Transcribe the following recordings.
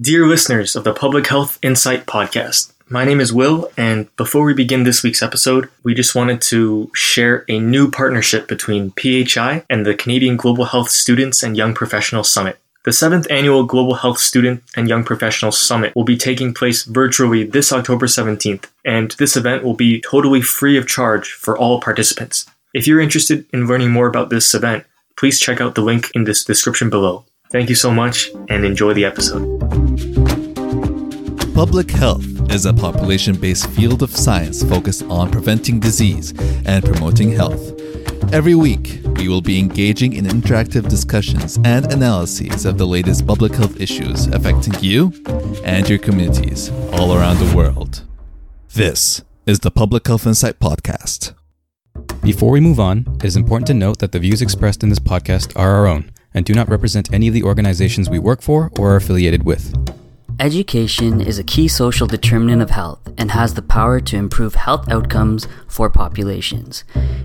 Dear listeners of the Public Health Insight Podcast, my name is Will, and before we begin this week's episode, we just wanted to share a new partnership between PHI and the Canadian Global Health Students and Young Professionals Summit. The seventh annual Global Health Student and Young Professionals Summit will be taking place virtually this October 17th, and this event will be totally free of charge for all participants. If you're interested in learning more about this event, please check out the link in this description below. Thank you so much and enjoy the episode. Public health is a population based field of science focused on preventing disease and promoting health. Every week, we will be engaging in interactive discussions and analyses of the latest public health issues affecting you and your communities all around the world. This is the Public Health Insight Podcast. Before we move on, it is important to note that the views expressed in this podcast are our own and do not represent any of the organizations we work for or are affiliated with. Education is a key social determinant of health and has the power to improve health outcomes for populations.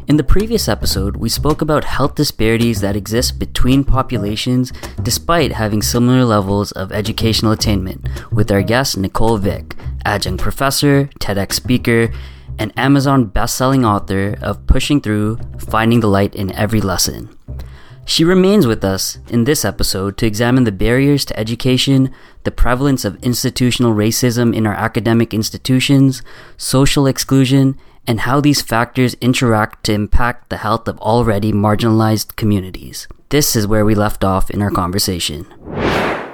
In the previous episode, we spoke about health disparities that exist between populations despite having similar levels of educational attainment with our guest Nicole Vick, adjunct professor, TEDx speaker, and Amazon best-selling author of Pushing Through: Finding the Light in Every Lesson. She remains with us in this episode to examine the barriers to education, the prevalence of institutional racism in our academic institutions, social exclusion, and how these factors interact to impact the health of already marginalized communities. This is where we left off in our conversation.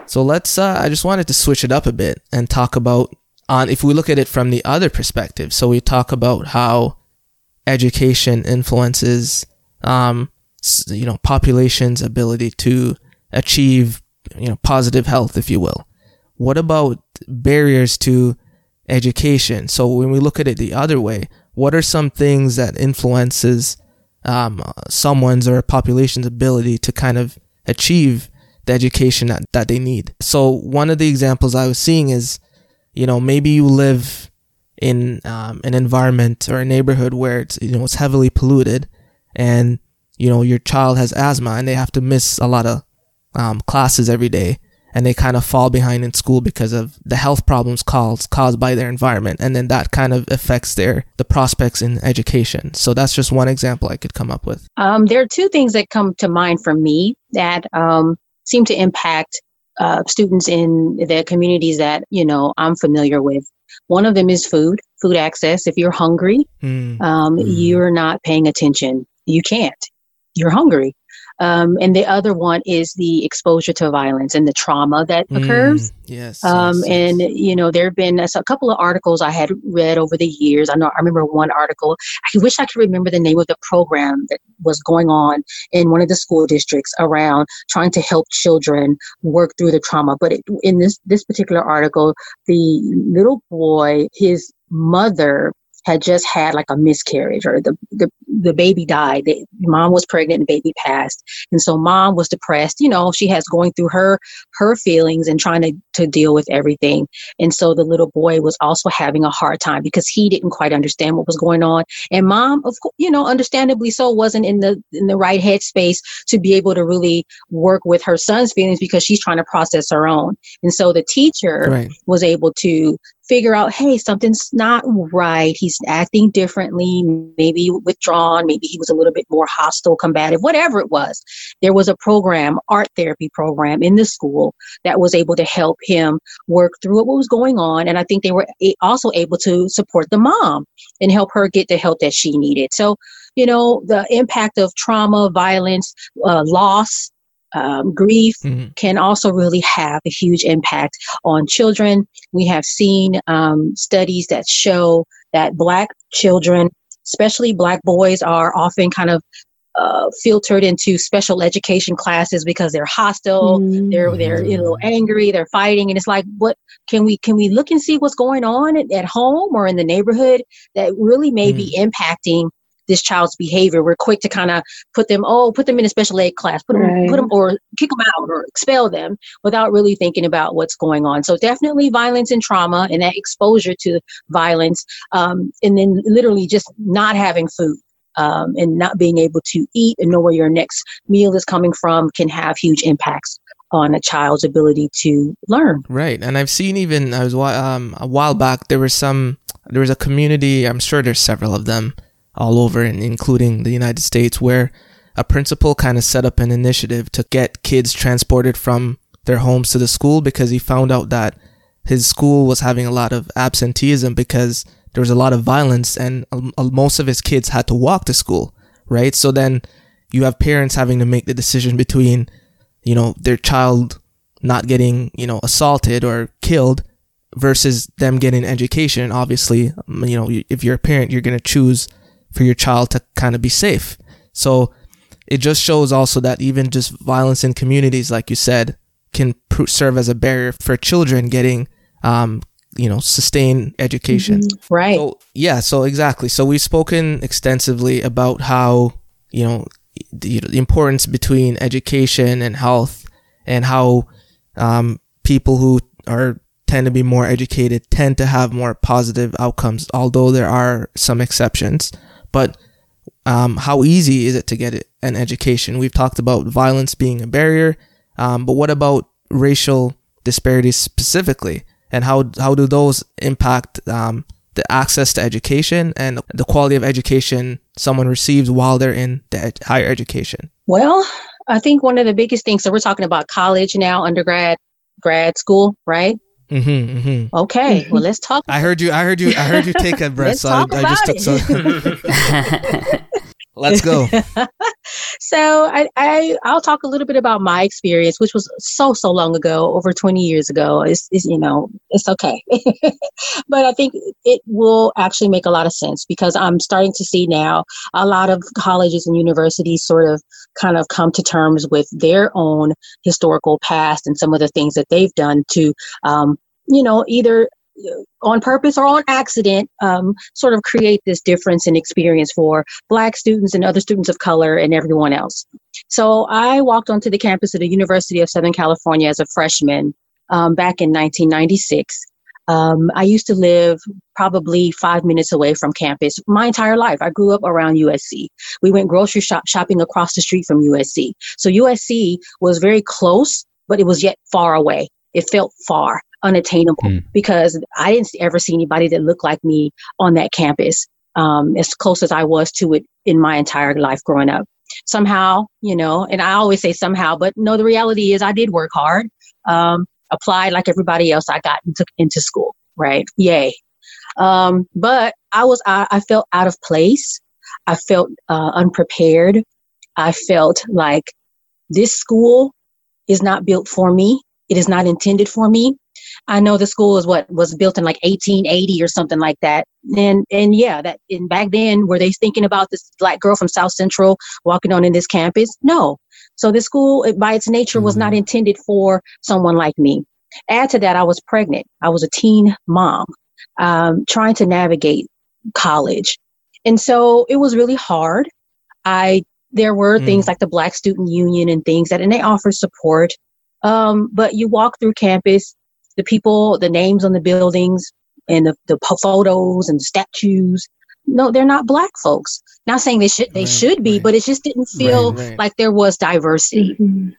So let's, uh, I just wanted to switch it up a bit and talk about, on if we look at it from the other perspective. So we talk about how education influences, um, you know population's ability to achieve you know positive health if you will. What about barriers to education? So when we look at it the other way what are some things that influences um, someone's or a population's ability to kind of achieve the education that, that they need? So one of the examples i was seeing is you know maybe you live in um, an environment or a neighborhood where it's you know it's heavily polluted and you know, your child has asthma and they have to miss a lot of um, classes every day and they kind of fall behind in school because of the health problems caused caused by their environment and then that kind of affects their the prospects in education. So that's just one example i could come up with. Um, there are two things that come to mind for me that um, seem to impact uh, students in the communities that you know i'm familiar with. One of them is food food access. If you're hungry mm. Um, mm. you're not paying attention. You can't you're hungry. Um, and the other one is the exposure to violence and the trauma that mm, occurs. Yes, um, yes, And you know, there have been a, a, couple of articles I had read over the years. I know I remember one article. I wish I could remember the name of the program that was going on in one of the school districts around trying to help children work through the trauma. But it, in this this particular article, the little boy, his mother had just had like a miscarriage or the, the, the baby died. The mom was pregnant and baby passed. And so mom was depressed. You know, she has going through her, her feelings and trying to, to deal with everything. And so the little boy was also having a hard time because he didn't quite understand what was going on. And mom, of course, you know, understandably so wasn't in the, in the right headspace to be able to really work with her son's feelings because she's trying to process her own. And so the teacher right. was able to figure out, hey, something's not right. He's acting differently, maybe withdrawn, maybe he was a little bit more hostile, combative, whatever it was. There was a program, art therapy program in the school that was able to help him work through what was going on. And I think they were also able to support the mom and help her get the help that she needed. So, you know, the impact of trauma, violence, uh, loss, um, grief mm-hmm. can also really have a huge impact on children. We have seen um, studies that show that Black children, especially Black boys, are often kind of uh, filtered into special education classes because they're hostile, mm-hmm. they're they're you know angry, they're fighting, and it's like, what can we can we look and see what's going on at, at home or in the neighborhood that really may mm-hmm. be impacting this child's behavior. We're quick to kind of put them, oh, put them in a special ed class, put them, right. put them, or kick them out or expel them without really thinking about what's going on. So definitely violence and trauma and that exposure to violence, um, and then literally just not having food. Um, and not being able to eat and know where your next meal is coming from can have huge impacts on a child's ability to learn. Right. And I've seen even I was um, a while back there was some there was a community, I'm sure there's several of them all over and including the United States where a principal kind of set up an initiative to get kids transported from their homes to the school because he found out that his school was having a lot of absenteeism because there was a lot of violence and um, uh, most of his kids had to walk to school, right? So then you have parents having to make the decision between, you know, their child not getting, you know, assaulted or killed versus them getting education. Obviously, um, you know, if you're a parent, you're going to choose for your child to kind of be safe. So it just shows also that even just violence in communities, like you said, can pr- serve as a barrier for children getting, um, you know, sustained education. Mm-hmm. Right. So, yeah. So exactly. So we've spoken extensively about how, you know, the, the importance between education and health and how, um, people who are tend to be more educated tend to have more positive outcomes, although there are some exceptions. But um, how easy is it to get an education? We've talked about violence being a barrier, um, but what about racial disparities specifically, and how how do those impact um, the access to education and the quality of education someone receives while they're in the ed- higher education? Well, I think one of the biggest things. So we're talking about college now, undergrad, grad school, right? Mm-hmm, mm-hmm. Okay, well, let's talk. I heard you. I heard you. I heard you take a breath. so I, I, just took some. Let's go. so I, I I'll talk a little bit about my experience, which was so so long ago, over twenty years ago. It's, it's you know it's okay, but I think it will actually make a lot of sense because I'm starting to see now a lot of colleges and universities sort of kind of come to terms with their own historical past and some of the things that they've done to um, you know either on purpose or on accident, um, sort of create this difference in experience for Black students and other students of color and everyone else. So I walked onto the campus of the University of Southern California as a freshman um, back in 1996. Um, I used to live probably five minutes away from campus my entire life. I grew up around USC. We went grocery shop shopping across the street from USC. So USC was very close, but it was yet far away. It felt far unattainable mm. because I didn't ever see anybody that looked like me on that campus, um, as close as I was to it in my entire life growing up. Somehow, you know, and I always say somehow, but no, the reality is I did work hard, um, applied like everybody else. I got into, into school, right? Yay. Um, but I was, I, I, felt out of place. I felt uh, unprepared. I felt like this school is not built for me. It is not intended for me. I know the school is what was built in like 1880 or something like that. And and yeah, that and back then were they thinking about this black girl from South Central walking on in this campus? No. So the school by its nature was not mm-hmm. intended for someone like me. Add to that, I was pregnant. I was a teen mom, um, trying to navigate college. And so it was really hard. I there were mm. things like the Black Student Union and things that, and they offer support. Um, but you walk through campus the people, the names on the buildings, and the, the photos and statues. No, they're not black folks. Not saying they should they right, should be, right. but it just didn't feel right, like there was diversity. Mm-hmm.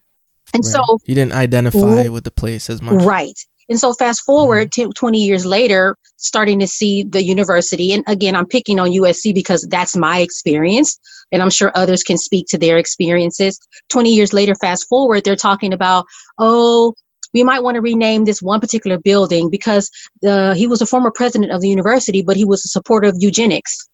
And so you didn't identify with the place as much. Right. And so fast forward mm-hmm. 20 years later, starting to see the university. And again, I'm picking on USC because that's my experience. And I'm sure others can speak to their experiences. 20 years later, fast forward, they're talking about, oh, we might want to rename this one particular building because uh, he was a former president of the university, but he was a supporter of eugenics.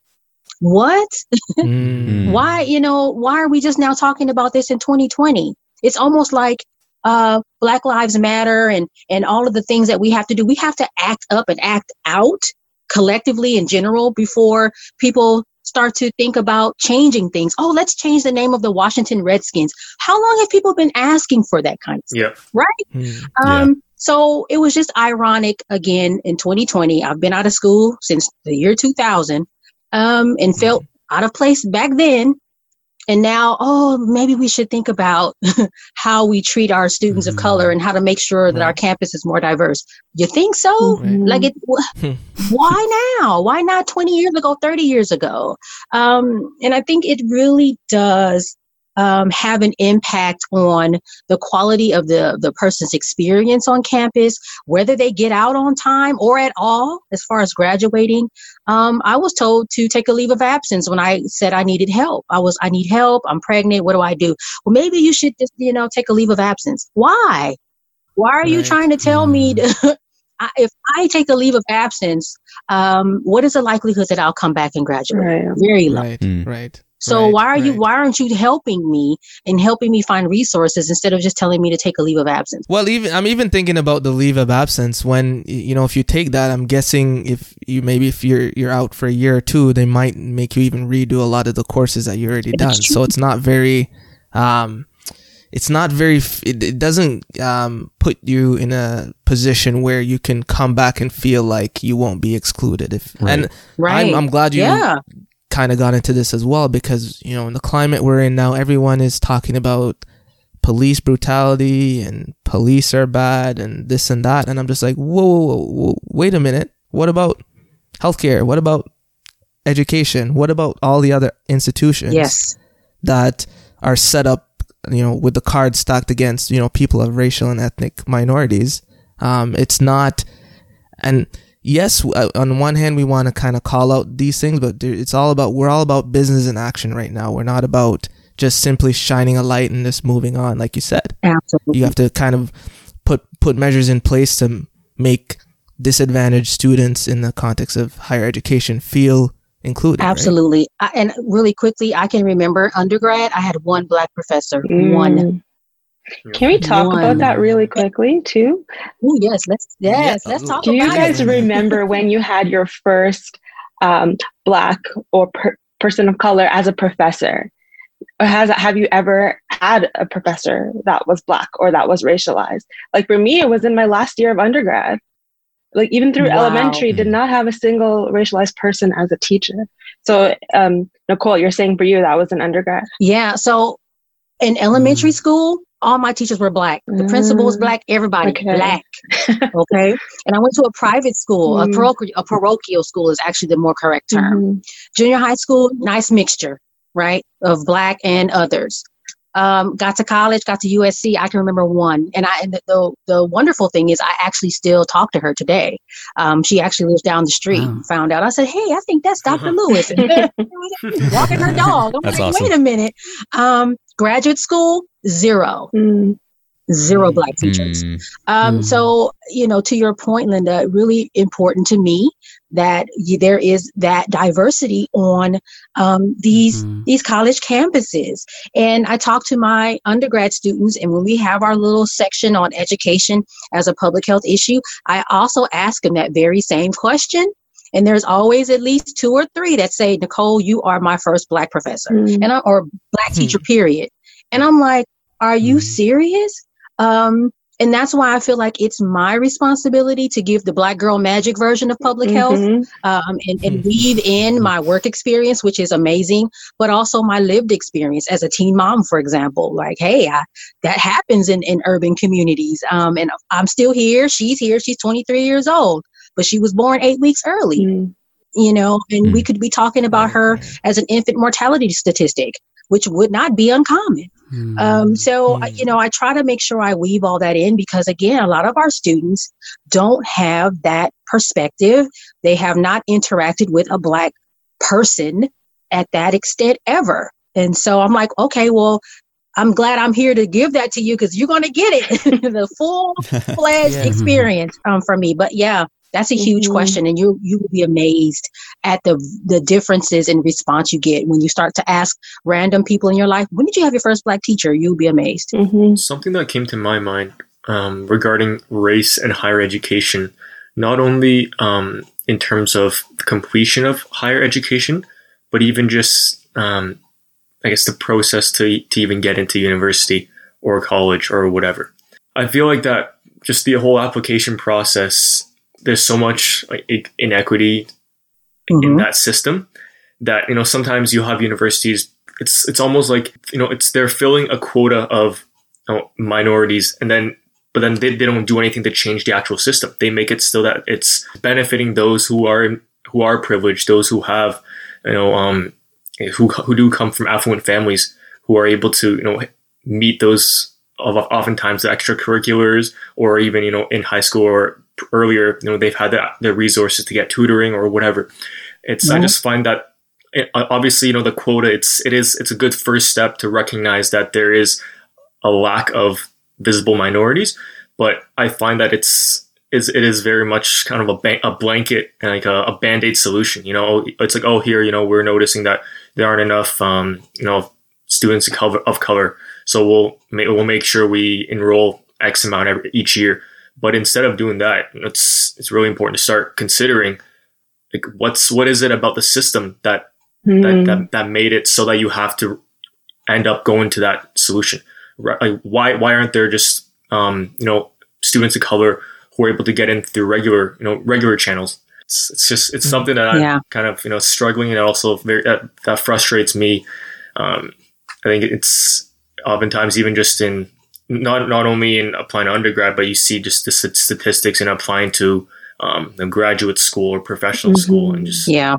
What? mm. Why, you know, why are we just now talking about this in 2020? It's almost like uh, Black Lives Matter and, and all of the things that we have to do. We have to act up and act out collectively in general before people start to think about changing things. Oh, let's change the name of the Washington Redskins. How long have people been asking for that kind of stuff? Yeah. Right? Mm, um, yeah. So it was just ironic again in 2020. I've been out of school since the year 2000 um, and felt mm. out of place back then and now oh maybe we should think about how we treat our students mm-hmm. of color and how to make sure that right. our campus is more diverse you think so mm-hmm. like it why now why not 20 years ago 30 years ago um, and i think it really does um, have an impact on the quality of the, the person's experience on campus, whether they get out on time or at all, as far as graduating. Um, I was told to take a leave of absence when I said I needed help. I was, I need help. I'm pregnant. What do I do? Well, maybe you should just, you know, take a leave of absence. Why? Why are right. you trying to tell me to, if I take a leave of absence, um, what is the likelihood that I'll come back and graduate? Right. Very low. Right. Mm. Right. So right, why are you why aren't you helping me and helping me find resources instead of just telling me to take a leave of absence? Well, even I'm even thinking about the leave of absence when you know if you take that, I'm guessing if you maybe if you're you're out for a year or two, they might make you even redo a lot of the courses that you already done. That's So it's not very, um, it's not very. It, it doesn't um put you in a position where you can come back and feel like you won't be excluded. If and Right. I'm, I'm glad you yeah. Kind of got into this as well because you know in the climate we're in now everyone is talking about police brutality and police are bad and this and that and i'm just like whoa, whoa, whoa, whoa wait a minute what about healthcare what about education what about all the other institutions Yes. that are set up, you know, with the cards stacked against, you know, people of racial and ethnic minorities. Um, it's not, and yes, w- uh, on one hand, we want to kind of call out these things, but it's all about, we're all about business in action right now. We're not about just simply shining a light and just moving on, like you said. Absolutely. You have to kind of put, put measures in place to make disadvantaged students in the context of higher education feel included. right? Absolutely. I, and really quickly, I can remember undergrad, I had one black professor. One. Can we talk One. about that really quickly too? Oh, yes. Let's, yes, Yeah. let's talk Do you guys it. remember when you had your first um, black or per- person of color as a professor? Or has have you ever had a professor that was black or that was racialized? Like for me, it was in my last year of undergrad. Like even through Wow. elementary, did not have a single racialized person as a teacher. So, um, Nicole, you're saying for you that was an undergrad. Yeah. So in elementary school, all my teachers were black. The principal was Mm. black. Everybody Okay. black. Okay. and I went to a private school. A, Mm. parochial, a parochial school is actually the more correct term. Mhm. Junior high school, nice mixture, right, of black and others. Um, got to college, got to USC. I can remember one, and I. And the, the the wonderful thing is, I actually still talk to her today. Um, she actually lives down the street. Wow. Found out. I said, "Hey, I think that's Dr. Lewis." Walking her dog. I'm That's like, awesome. wait a minute. Um, graduate school, zero, Mm. zero black teachers. Mm. Um, Mhm. So, you know, to your point, Linda, really important to me that y- there is that diversity on um, these Mhm. these college campuses. And I talk to my undergrad students, and when we have our little section on education as a public health issue, I also ask them that very same question. And there's always at least two or three that say, Nicole, you are my first black professor. Mm. and I, or black teacher period. And i'm like are you Mhm. serious? Um and that's why i feel like it's my responsibility to give the black girl magic version of public health Mhm. um, and, and Mhm. weave in my work experience which is amazing but also my lived experience as a teen mom for example. Like hey I, that happens in, in urban communities. Um, and i'm still here. She's here. She's 23 years old but she was born eight weeks early Mm. you know and we Mm. could be talking about her as an infant mortality statistic which would not be uncommon Mm. um, so, Hmm. You know, I try to make sure I weave all that in because, again, a lot of our students don't have that perspective. They have not interacted with a Black person at that extent ever. And so I'm like, okay, well, I'm glad I'm here to give that to you because you're going to get it the full fledged Yeah. experience um, from me. But yeah, that's a huge Mhm. question, and you you will be amazed at the the differences in response you get when you start to ask random people in your life, "When did you have your first black teacher?" You'll be amazed. Mhm. Something that came to my mind um, regarding race and higher education, not only um, in terms of the completion of higher education, but even just, um, I guess, the process to, to even get into university or college or whatever. I feel like that just the whole application process, there's so much like, inequity in Mhm. that system that you know sometimes you have universities it's it's almost like you know it's they're filling a quota of you know, minorities and then but then they, they don't do anything to change the actual system they make it so that it's benefiting those who are who are privileged those who have you know um who who do come from affluent families who who are able to you know meet those of oftentimes the extracurriculars or even you know in high school or earlier you know they've had the, the resources to get tutoring or whatever. It's i just find that it, obviously you know the quota it's it is it's a good first step to recognize that there is a lack of visible minorities but i find that it's is it is very much kind of a, ba- a blanket like a, a band-aid solution you know? It's like oh here you know we're noticing that there aren't enough um, you know students of color, of color. So we'll we'll make sure we enroll x amount every, each year but instead of doing that it's it's really important to start considering like what's what is it about the system that mm. that, that that made it so that you have to end up going to that solution like why why aren't there just um, you know students of color who are able to get in through regular, you know, regular channels. It's, it's just it's something that I'm kind of you know struggling and also very that, that frustrates me. Um, I think it's oftentimes even just in not not only in applying to undergrad, but you see just the statistics in applying to um, the graduate school or professional mm-hmm. school, and just yeah,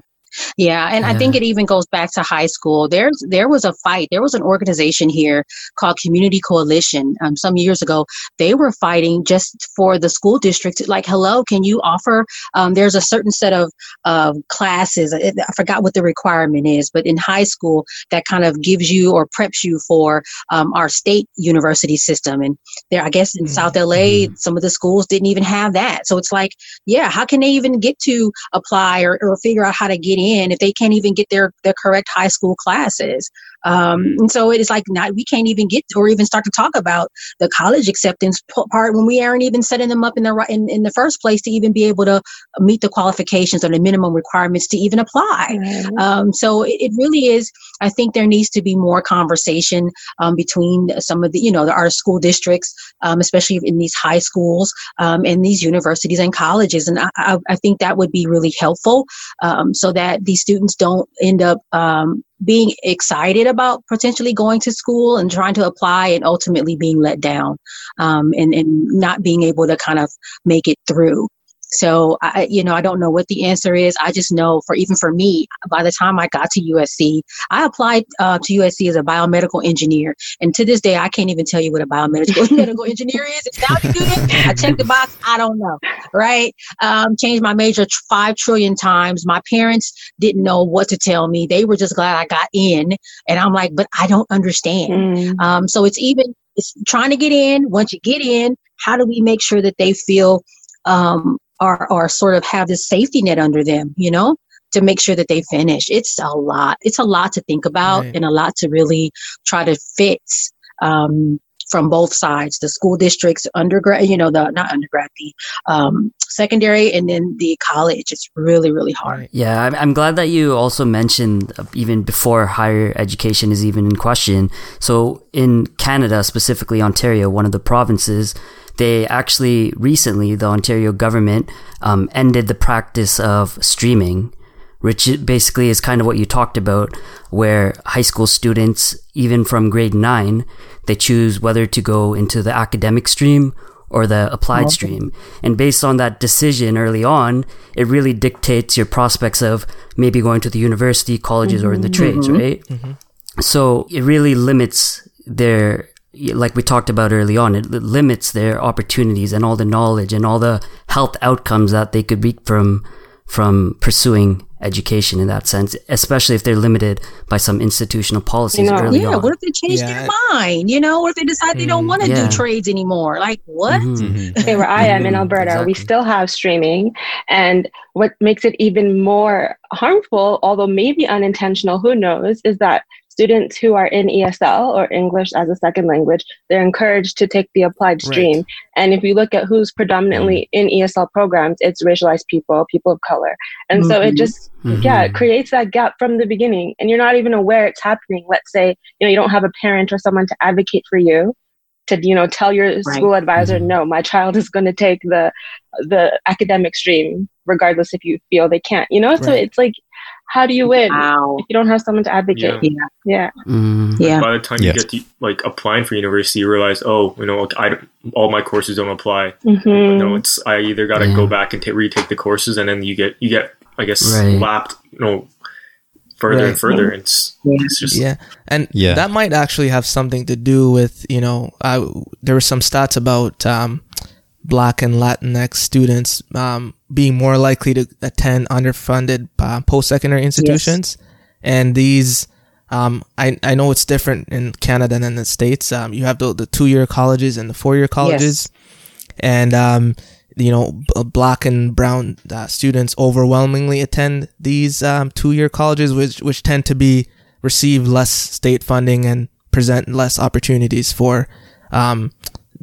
yeah, and yeah. I think it even goes back to high school. There's there was a fight. There was an organization here called Community Coalition um, some years ago. They were fighting just for the school district. Like, hello, can you offer? Um, there's a certain set of uh, classes. I, I, forgot what the requirement is, but in high school, that kind of gives you or preps you for um, our state university system. And there, I guess in mm-hmm. South LA, mm-hmm. some of the schools didn't even have that. So it's like, yeah, how can they even get to apply or, or figure out how to get in if they can't even get their their correct high school classes um, and so it is like not we can't even get or even start to talk about the college acceptance part when we aren't even setting them up in the in, in the first place to even be able to meet the qualifications or the minimum requirements to even apply. Mm-hmm. Um, so it, it, really is. I think there needs to be more conversation um, between some of the you know the, our school districts, um, especially in these high schools and um, these universities and colleges, and I, I, I, think that would be really helpful um, so that these students don't end up um, being excited about potentially going to school and trying to apply and ultimately being let down um, and, and not being able to kind of make it through. So I, you know, I don't know what the answer is. I just know for even for me, by the time I got to USC, I applied uh, to USC as a biomedical engineer, and to this day, I can't even tell you what a biomedical medical engineer is. It sounded good. I checked the box. I don't know. Right? Um, changed my major five trillion times. My parents didn't know what to tell me. They were just glad I got in, and I'm like, but I don't understand. Mm. Um, so it's even it's trying to get in. Once you get in, how do we make sure that they feel um, or or sort of have this safety net under them, you know, to make sure that they finish. It's a lot. It's a lot to think about right. and a lot to really try to fix um, from both sides the school districts undergrad you know the not undergrad the um, secondary and then the college it's really really hard yeah I'm, I'm glad that you also mentioned uh, even before higher education is even in question so in canada specifically ontario one of the provinces they actually recently, the Ontario government um, ended the practice of streaming, which basically is kind of what you talked about, where high school students, even from grade nine, they choose whether to go into the academic stream or the applied stream. And based on that decision early on, it really dictates your prospects of maybe going to the university, colleges, mm-hmm. or in the mm-hmm. trades, mm-hmm. right? Mm-hmm. So it really limits their like we talked about early on, it limits their opportunities and all the knowledge and all the health outcomes that they could reap from from pursuing education in that sense, especially if they're limited by some institutional policies you know, early yeah, on. what if they change yeah. their mind? You know, or if they decide they don't mm, want to yeah. do trades anymore? Like what? Mm-hmm. mm-hmm. okay, where I am in Alberta, exactly. we still have streaming, and what makes it even more harmful, although maybe unintentional, who knows, is that students who are in ESL or English as a second language, they're encouraged to take the applied stream. Right. And if you look at who's predominantly mm. in ESL programs, it's racialized people, people of color. And mm-hmm. so it mm-hmm. just, mm-hmm. yeah, it creates that gap from the beginning. And you're not even aware it's happening. Let's say, you know, you don't have a parent or someone to advocate for you to you know tell your right. school advisor mm-hmm. no my child is going to take the the academic stream regardless if you feel they can't you know right. so it's like how do you win wow. if you don't have someone to advocate? Yeah. Yeah. Mm. yeah. By the time yes. you get to like applying for university, you realize, oh, you know, I all my courses don't apply. Mm-hmm. You know, it's I either got to yeah. go back and t- retake the courses, and then you get you get I guess right. lapped, you know, further Right. and further. It's, it's just Yeah, and Yeah. that might actually have something to do with you know, I, there were some stats about um, Black and Latinx students um, being more likely to attend underfunded uh, post-secondary institutions, and these. Um, I, I know it's different in Canada than in the States. Um, you have the, the two year colleges and the four year colleges. And, um, you know, b- black and brown uh, students overwhelmingly attend these um, two year colleges, which, which tend to be receive less state funding and present less opportunities for um,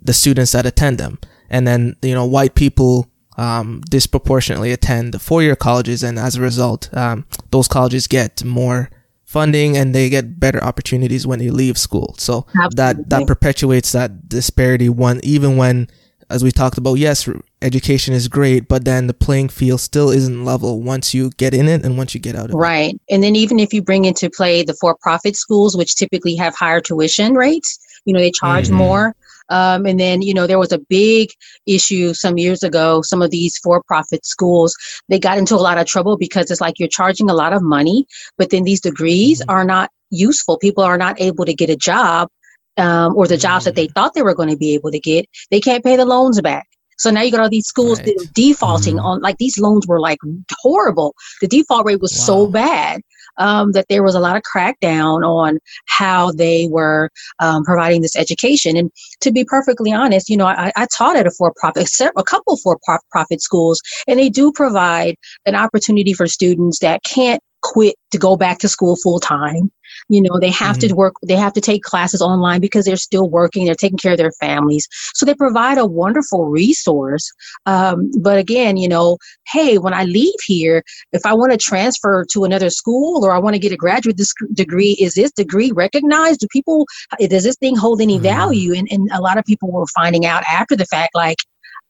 the students that attend them. And then, you know, white people um, disproportionately attend the four year colleges. And as a result, um, those colleges get more funding and they get better opportunities when they leave school. So that, that perpetuates that disparity one, even when, as we talked about, yes, education is great, but then the playing field still isn't level once you get in it and once you get out of it. Right. And then even if you bring into play the for profit schools, which typically have higher tuition rates, you know, they charge Mm-hmm. Mhm. more. Um, and then, you know, there was a big issue some years ago. Some of these for profit schools, they got into a lot of trouble because it's like you're charging a lot of money, but then these degrees Mhm. are not useful. People are not able to get a job um, or the jobs that they Mm. thought they were going to be able to get. They can't pay the loans back. So now you got all these schools Right. defaulting Mhm. on like these loans were like horrible. The default rate was so bad um, that there was a lot of crackdown on how they were um, providing this education. And to be perfectly honest, you know, I, I taught at a for-profit, a couple for-profit schools, and they do provide an opportunity for students that can't quit to go back to school full time. You know, they have to work, they have to take classes online because they're still working, they're taking care of their families. So they provide a wonderful resource. Um, but again, you know, hey, when I leave here, if I want to transfer to another school or I want to get a graduate dis- degree, is this degree recognized? Do people, does this thing hold any Mhm. value? And, and a lot of people were finding out after the fact, like,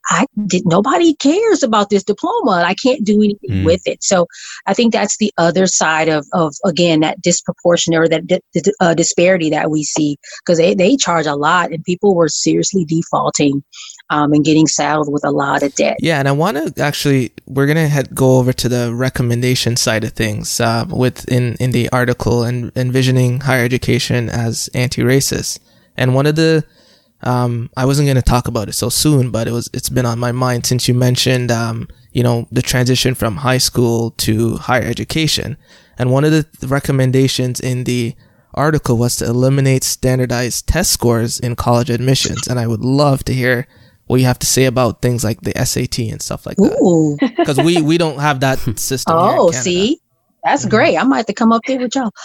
I did nobody cares about this diploma. I can't do anything Mm. with it. So I think that's the other side of, of again, that disproportionate or that di- di- uh, disparity that we see because they, they charge a lot and people were seriously defaulting um, and getting saddled with a lot of debt. Yeah, and I want to actually we're gonna head go over to the recommendation side of things uh, with in in the article and envisioning higher education as anti-racist. And one of the um, I wasn't gonna talk about it so soon, but it was it's been on my mind since you mentioned um, you know the transition from high school to higher education. And one of the recommendations in the article was to eliminate standardized test scores in college admissions. And I would love to hear what you have to say about things like the SAT and stuff like that. Because we, we don't have that system. here in Oh, see, that's Mhm. great. I might have to come up there with y'all.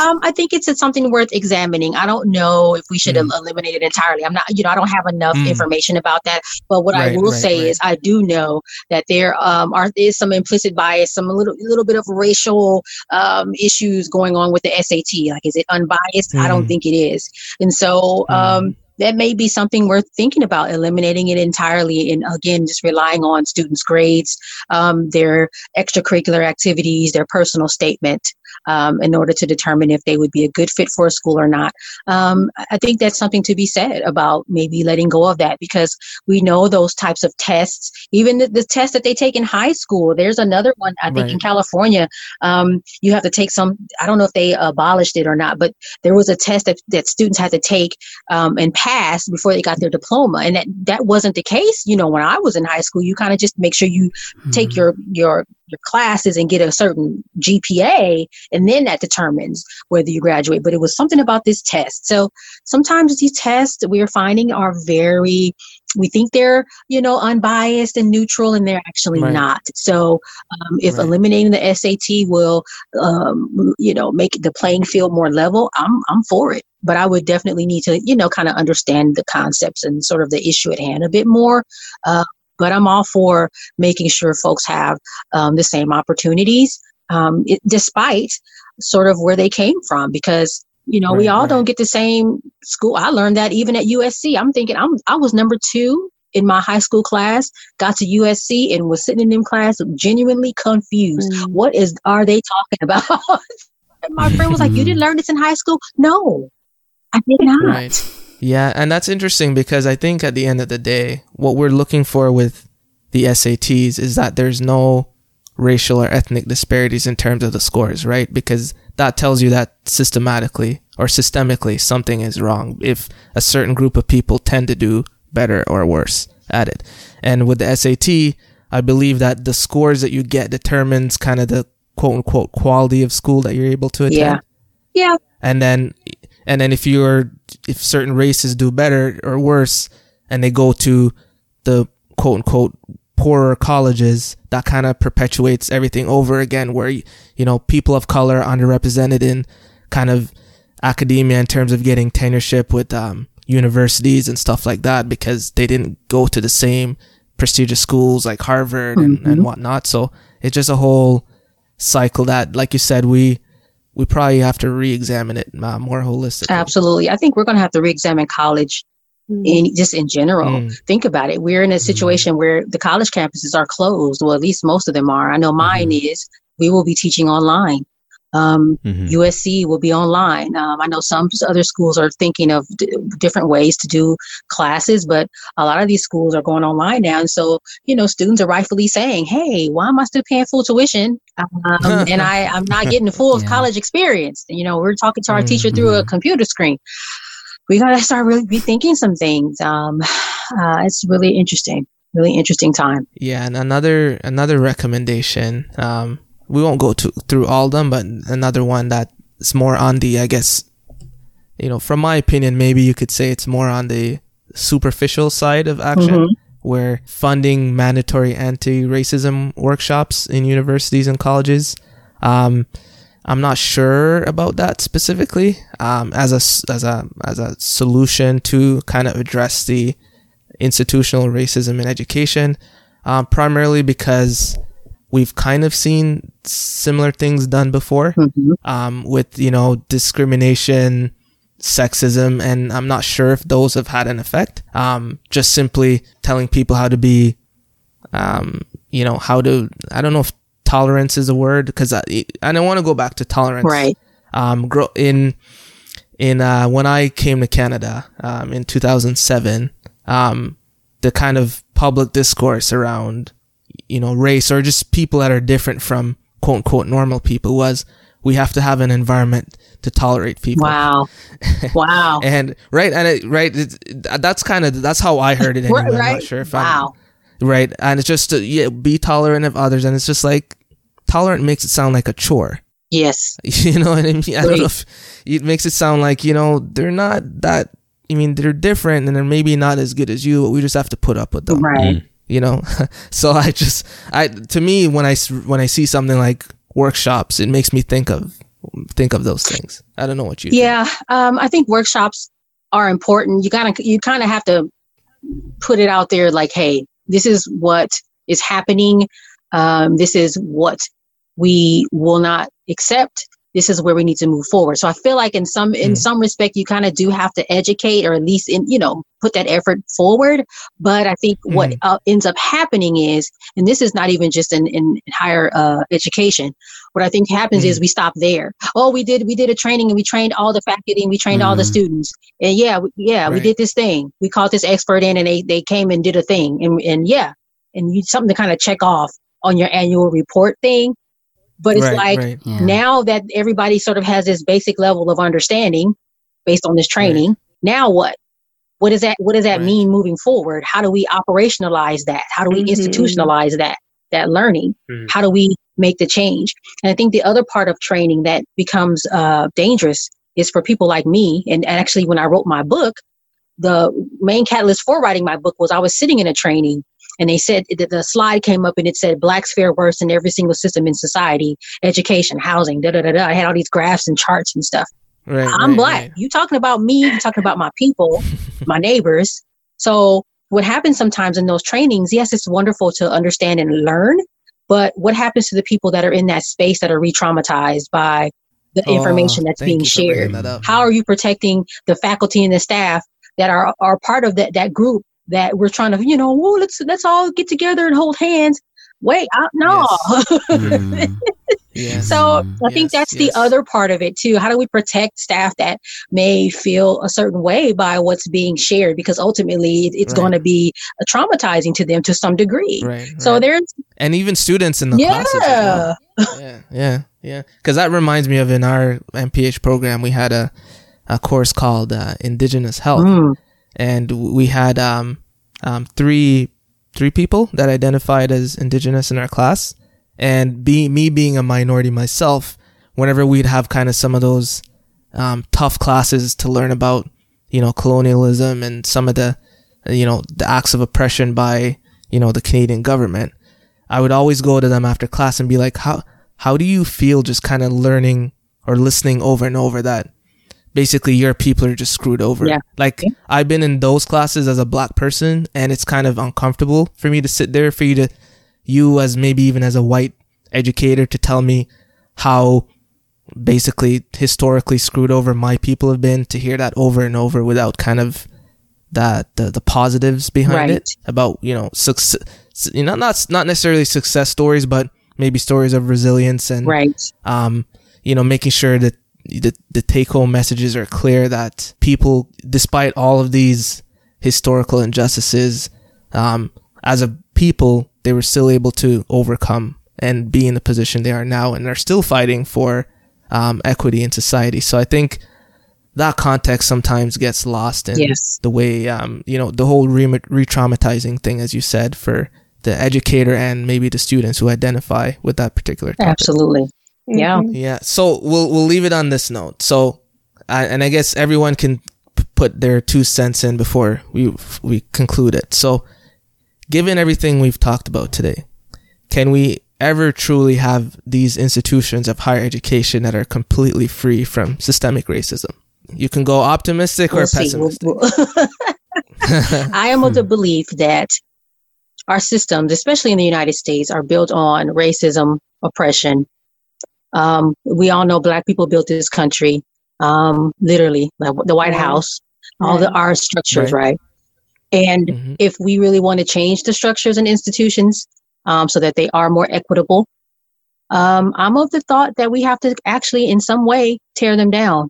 um, I think it's, it's something worth examining. I don't know if we should Mm. eliminate it entirely. I'm not, you know, I don't have enough Mm. information about that. But what I will right, say right. is, I do know that there um, are is some implicit bias, some little little bit of racial um, issues going on with the SAT. Like, is it unbiased? I don't Mm. think it is. And so. Um, that may be something worth thinking about eliminating it entirely and again just relying on students grades um, their extracurricular activities their personal statement um, in order to determine if they would be a good fit for a school or not. Um, I- think that's something to be said about maybe letting go of that because we know those types of tests even the, the test that they take in high school there's another one i think in california. Um, you have to take some i don't know if they abolished it or not but there was a test that, that students had to take um, and pass before they got their diploma. And that that wasn't the case you know when i was in high school. You kind of just make sure you take your your your classes and get a certain gpa and then that determines whether you graduate but it was something about this test so sometimes these tests we are finding are very we think they're you know unbiased and neutral and they're actually Right. not so um, if Right. eliminating the sat will um, you know make the playing field more level i'm i'm for it but i would definitely need to you know kind of understand the concepts and sort of the issue at hand a bit more uh, but i'm all for making sure folks have um, the same opportunities um, it, despite sort of where they came from because you know we Right, all right. don't get the same school. I learned that even at usc i'm thinking i'm i was number two in my high school class got to usc and was sitting in them class genuinely confused. Mm. what is are they talking about? And my friend was like you didn't learn this in high school? No i did not. Right. Yeah, and that's interesting because I think at the end of the day, what we're looking for with the SATs is that there's no racial or ethnic disparities in terms of the scores, right? Because that tells you that systematically or systemically something is wrong if a certain group of people tend to do better or worse at it. And with the SAT, I believe that the scores that you get determines kind of the quote unquote quality of school that you're able to attend. Yeah. Yeah. And then and then if you're if certain races do better or worse and they go to the quote unquote poorer colleges, that kind of perpetuates everything over again where you know people of color underrepresented in kind of academia in terms of getting tenureship with um, universities and stuff like that because they didn't go to the same prestigious schools like Harvard and, Mm-hmm. and whatnot. So it's just a whole cycle that, like you said, we we probably have to re-examine it uh, more holistically. Absolutely. I think we're going to have to re-examine college in just in general. Mm. Think about it. We're in a situation where the college campuses are closed. Well, at least most of them are. I know mine Mm-hmm. is. We will be teaching online. Um, Mhm. USC will be online. Um, I know some other schools are thinking of d- different ways to do classes, but a lot of these schools are going online now. And so, you know, students are rightfully saying, "Hey, why am I still paying full tuition um, and I I'm not getting the full Yeah. college experience?" You know, we're talking to our teacher through a computer screen. We gotta start really rethinking some things. Um, uh, it's really interesting, really interesting time. Yeah, and another another recommendation. We won't go to, through all of them, but another one that's more on the, I guess, you know, from my opinion, maybe you could say it's more on the superficial side of action, Mhm. where funding mandatory anti-racism workshops in universities and colleges. Um, I'm not sure about that specifically um, as a as a as a solution to kind of address the institutional racism in education, um, primarily because we've kind of seen similar things done before Mhm. um, with you know discrimination, sexism, and I'm not sure if those have had an effect. Um, just simply telling people how to be, um, you know, how to I don't know if tolerance is a word because I I don't want to go back to tolerance. Right. Um, grow in in uh, when I came to Canada um, in 2007, um, the kind of public discourse around you know race or just people that are different from quote unquote normal people was we have to have an environment to tolerate people. Wow. Wow. And right and it, right it, that's kind of that's how I heard it anyway. Right, I'm not sure if wow. I'm right and it's just to, yeah be tolerant of others and it's just like tolerant makes it sound like a chore. Yes. You know what I mean? I don't know if it makes it sound like, you know, they're not that, I mean, they're different and they're maybe not as good as you, but we just have to put up with them. Right. Mm. You know? so I just, I, to me, when i when I see something like workshops, it makes me think of, think of those things. I don't know what you. Yeah. Um, I think workshops are important. You gotta, you kind of have to put it out there like, hey, this is what is happening. Um, this is what we will not accept. This is where we need to move forward. So I feel like in some in Mm. some respect, you kind of do have to educate, or at least in you know put that effort forward. But I think what Mhm. uh, ends up happening is, and this is not even just in in higher uh, education. What I think happens is we stop there. Oh, we did we did a training and we trained all the faculty and we trained all the Mhm. students. And yeah, we, yeah, we did this thing. We called this expert in and they they came and did a thing. And and yeah, and you something to kind of check off on your annual report thing. But it's right, like right. Yeah. now that everybody sort of has this basic level of understanding based on this training, now what? What does that what does that Right. mean moving forward? How do we operationalize that? How do we Mhm. institutionalize that that learning? Mhm. How do we make the change? And I think the other part of training that becomes uh, dangerous is for people like me. And, and actually, when I wrote my book, the main catalyst for writing my book was I was sitting in a training and they said that the slide came up and it said blacks fare worse in every single system in society, education, housing, da da da da. I had all these graphs and charts and stuff. right I'm right, black. right. You talking about me, you talking about my people, my neighbors. So what happens sometimes in those trainings, yes, it's wonderful to understand and learn, but what happens to the people that are in that space that are re-traumatized by the Oh, information that's being you for bringing shared? How are you protecting the faculty and the staff that are are part of that that group that we're trying to, you know, oh, let's let's all get together and hold hands. wait, I, no. Mm. Yes. So I think Yes, that's the other part of it too. How do we protect staff that may feel a certain way by what's being shared? Because ultimately, it's Right. going to be traumatizing to them to some degree. Right. So right. there's and even students in the classes. Well. yeah, yeah, yeah, yeah. Because that reminds me of in our MPH program, we had a, a course called uh, Indigenous Health, Mm, and we had um, um, three three people that identified as Indigenous in our class, and be me being a minority myself, whenever we'd have kind of some of those um, tough classes to learn about, you know, colonialism and some of the, you know, the acts of oppression by, you know, the Canadian government. I would always go to them after class and be like, how, how do you feel just kind of learning or listening over and over that basically your people are just screwed over? Yeah. Like I've been in those classes as a black person and it's kind of uncomfortable for me to sit there for you to, you as maybe even as a white educator to tell me how basically historically screwed over my people have been to hear that over and over without kind of that the, the positives behind Right. it about you know success you know not not necessarily success stories but maybe stories of resilience and right. um you know making sure that the, the take home messages are clear that people despite all of these historical injustices um as a people they were still able to overcome and be in the position they are now and are still fighting for um, equity in society so i think that context sometimes gets lost in Yes. the way um, you know the whole re- re-traumatizing thing as you said for the educator and maybe the students who identify with that particular topic. Absolutely. Yeah. Mhm. Yeah. So we'll we'll leave it on this note. So, I and I guess everyone can p- put their two cents in before we we conclude it. So, given everything we've talked about today, can we ever truly have these institutions of higher education that are completely free from systemic racism? You can go optimistic or We'll see. We'll- pessimistic. we'll- I am of the belief that our systems, especially in the United States, are built on racism, oppression. Um, we all know Black people built this country, um, literally, like the White Right. House, all the our structures, right? And Mhm. if we really want to change the structures and institutions um, so that they are more equitable, um, I'm of the thought that we have to actually, in some way, tear them down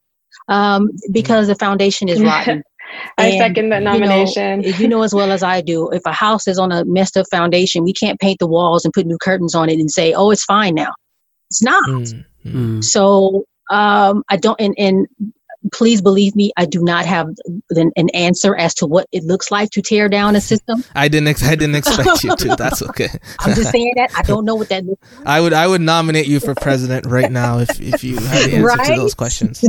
um, because the foundation is rotten. I And, second that you know, nomination. you know as well as I do, if a house is on a messed up foundation, we can't paint the walls and put new curtains on it and say, "Oh, it's fine now." It's not. Mm, mm. Mm. So um, I don't. And, and please believe me, I do not have an, an answer as to what it looks like to tear down a system. I didn't. Ex- I didn't expect you to. That's okay. I'm just saying that I don't know what that looks. I would. I would nominate you for president right now if if you had the answer to those questions.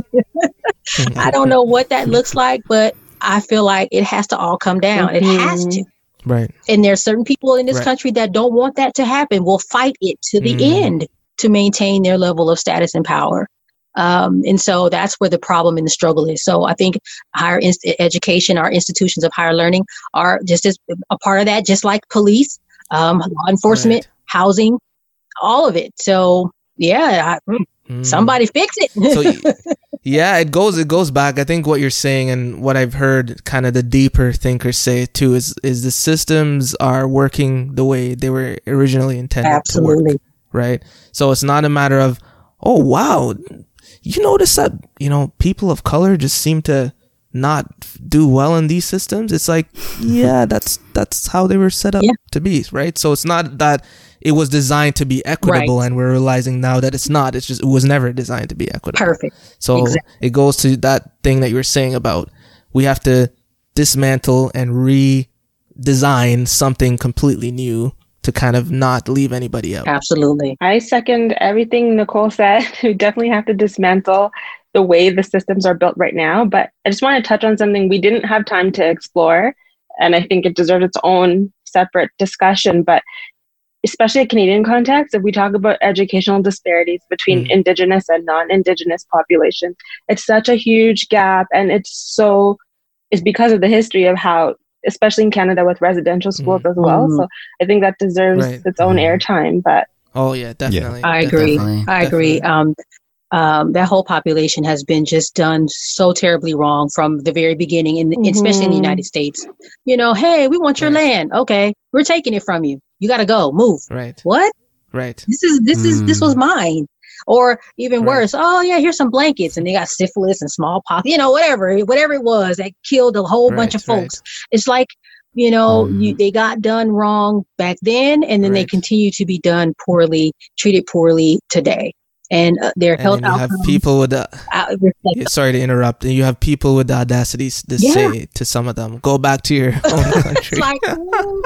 I don't know what that looks like, but I feel like it has to all come down. It has to. Right. And there's certain people in this Right. country that don't want that to happen, will fight it to the Mhm. end to maintain their level of status and power. Um, and so that's where the problem and the struggle is. So I think higher inst- education, our institutions of higher learning are just as a part of that, just like police, um, law enforcement, Right. housing, all of it. So yeah, I, mm, Mm. somebody fix it. so yeah it goes it goes back i think what you're saying and what i've heard kind of the deeper thinkers say too is is the systems are working the way they were originally intended to Absolutely. Right? So it's not a matter of oh wow you notice that you know people of color just seem to not do well in these systems? It's like yeah that's that's how they were set up Yeah. to be right? So it's not that it was designed to be equitable and we're realizing now that it's not. It's just it was never designed to be equitable. Perfect. so Exactly. it goes to that thing that you were saying about we have to dismantle and redesign something completely new to kind of not leave anybody out. Absolutely. I second everything Nicole said. We definitely have to dismantle the way the systems are built right now. But I just want to touch on something we didn't have time to explore. And I think it deserves its own separate discussion. But especially a Canadian context, if we talk about educational disparities between Mhm. Indigenous and non Indigenous populations, it's such a huge gap. And it's so, it's because of the history of how, especially in Canada with residential schools as well. Mhm. So I think that deserves Right. its own Mhm. airtime. But Oh yeah, definitely. I agree. Definitely. I agree. Definitely. Um, um, that whole population has been just done so terribly wrong from the very beginning, in, especially in the Mhm. United States. You know, hey, we want your Right. land. Okay, we're taking it from you. You got to go, move. Right. What? Right. This is this is this was mine. Or even Right. worse, oh yeah, here's some blankets, and they got syphilis and smallpox, you know, whatever, whatever it was that killed a whole bunch of folks. It's like, you know, you, Mhm. they got done wrong back then, and then they continue to be done poorly, treated poorly today, and uh, their And health then you have people with the out- Yeah, sorry to interrupt. And you have people with the audacity to Yeah. say to some of them, "Go back to your own country." It's like, oh,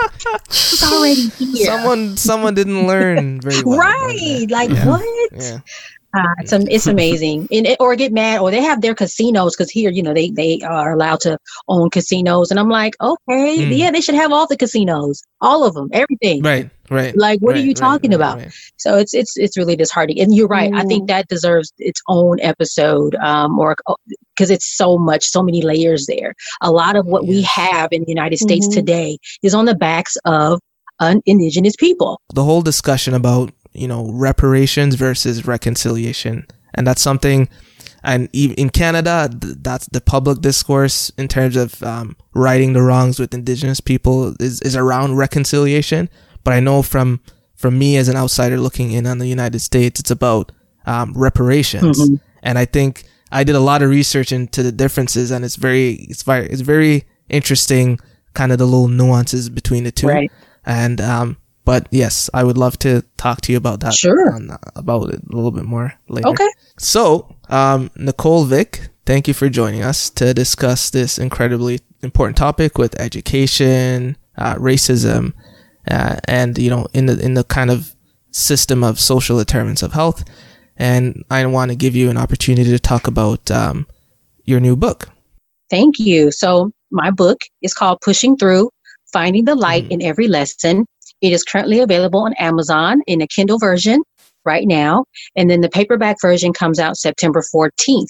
it's already here. someone, someone didn't learn very well. right. Like, Yeah. what? Yeah. Uh, it's, it's amazing. And, it- or get mad, or they have their casinos because here, you know, they, they are allowed to own casinos. And I'm like, okay, Mm. yeah, they should have all the casinos, all of them, everything. Right. Right. Like, what are you talking right, about? right. So it's it's it's really disheartening. And you're right. I think that deserves its own episode, um, or because it's so much, so many layers there. A lot of what we have in the United States Mhm. today is on the backs of un- indigenous people. The whole discussion about you know reparations versus reconciliation, and that's something. And in Canada, that's the public discourse in terms of um, righting the wrongs with Indigenous people is, is around reconciliation. But I know from from me as an outsider looking in on the United States, it's about um, reparations. Mhm. And I think I did a lot of research into the differences, and it's very it's very it's very interesting, kind of the little nuances between the two. Right. And um, but yes, I would love to talk to you about that. Sure. on- about it a little bit more later. Okay. So, um, Nicole Vick, thank you for joining us to discuss this incredibly important topic with education, uh, racism, uh, and you know, in the in the kind of system of social determinants of health. And I want to give you an opportunity to talk about um, your new book. Thank you. So, my book is called Pushing Through Finding the Light Mhm. in Every Lesson. It is currently available on Amazon in a Kindle version right now. And then the paperback version comes out September 14th.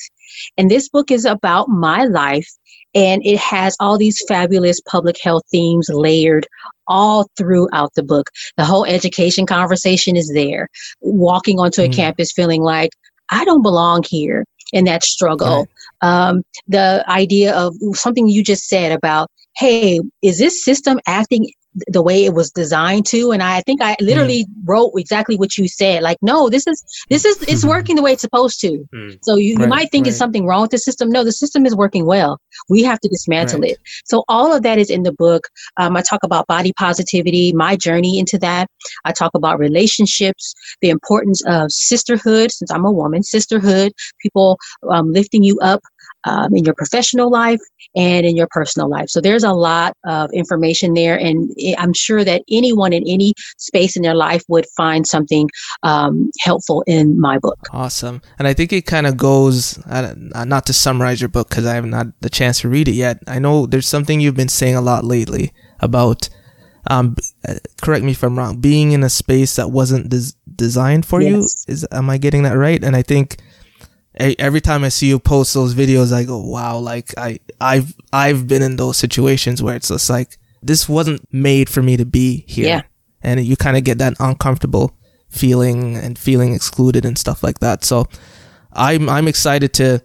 And this book is about my life and it has all these fabulous public health themes layered all throughout the book. The whole education conversation is there. Walking onto a Mm. campus feeling like I don't belong here in that struggle. Right. Um, the idea of something you just said about, hey, is this system acting the way it was designed to? And I think I literally wrote exactly what you said. Like, no, this is this is it's working the way it's supposed to. Mm. So you, you might think it's something wrong with the system. No, the system is working well. We have to dismantle Right. it. So all of that is in the book. Um, I talk about body positivity, my journey into that. I talk about relationships, the importance of sisterhood, since I'm a woman, sisterhood, people um, lifting you up um, in your professional life and in your personal life. So there's a lot of information there, and I'm sure that anyone in any space in their life would find something um, helpful in my book. Awesome. And I think it kind of goes, uh, not to summarize your book because I haven't the chance to read it yet. I know there's something you've been saying a lot lately about, um, uh, correct me if I'm wrong, being in a space that wasn't des- designed for you. Is, am I getting that right? And I think every time I see you post those videos, I go, wow, like I, I've, I've been in those situations where it's just like, this wasn't made for me to be here. Yeah. And you kind of get that uncomfortable feeling and feeling excluded and stuff like that. So I'm I'm excited to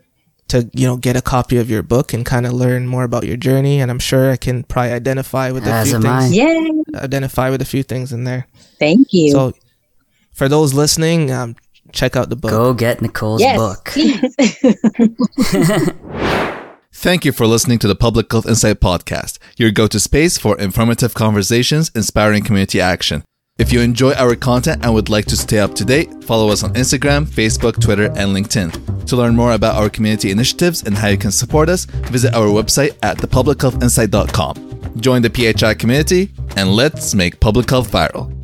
to you know get a copy of your book and kind of learn more about your journey and I'm sure I can probably identify with a few things Yay! identify with a few things in there. Thank you. So for those listening, um check out the book. Go get Nicole's yes. book. please. Thank you for listening to the Public Health Insight Podcast, your go to space for informative conversations, inspiring community action. If you enjoy our content and would like to stay up to date, follow us on Instagram, Facebook, Twitter, and LinkedIn. To learn more about our community initiatives and how you can support us, visit our website at thepublichealthinsight.com. Join the PHI community and let's make public health viral.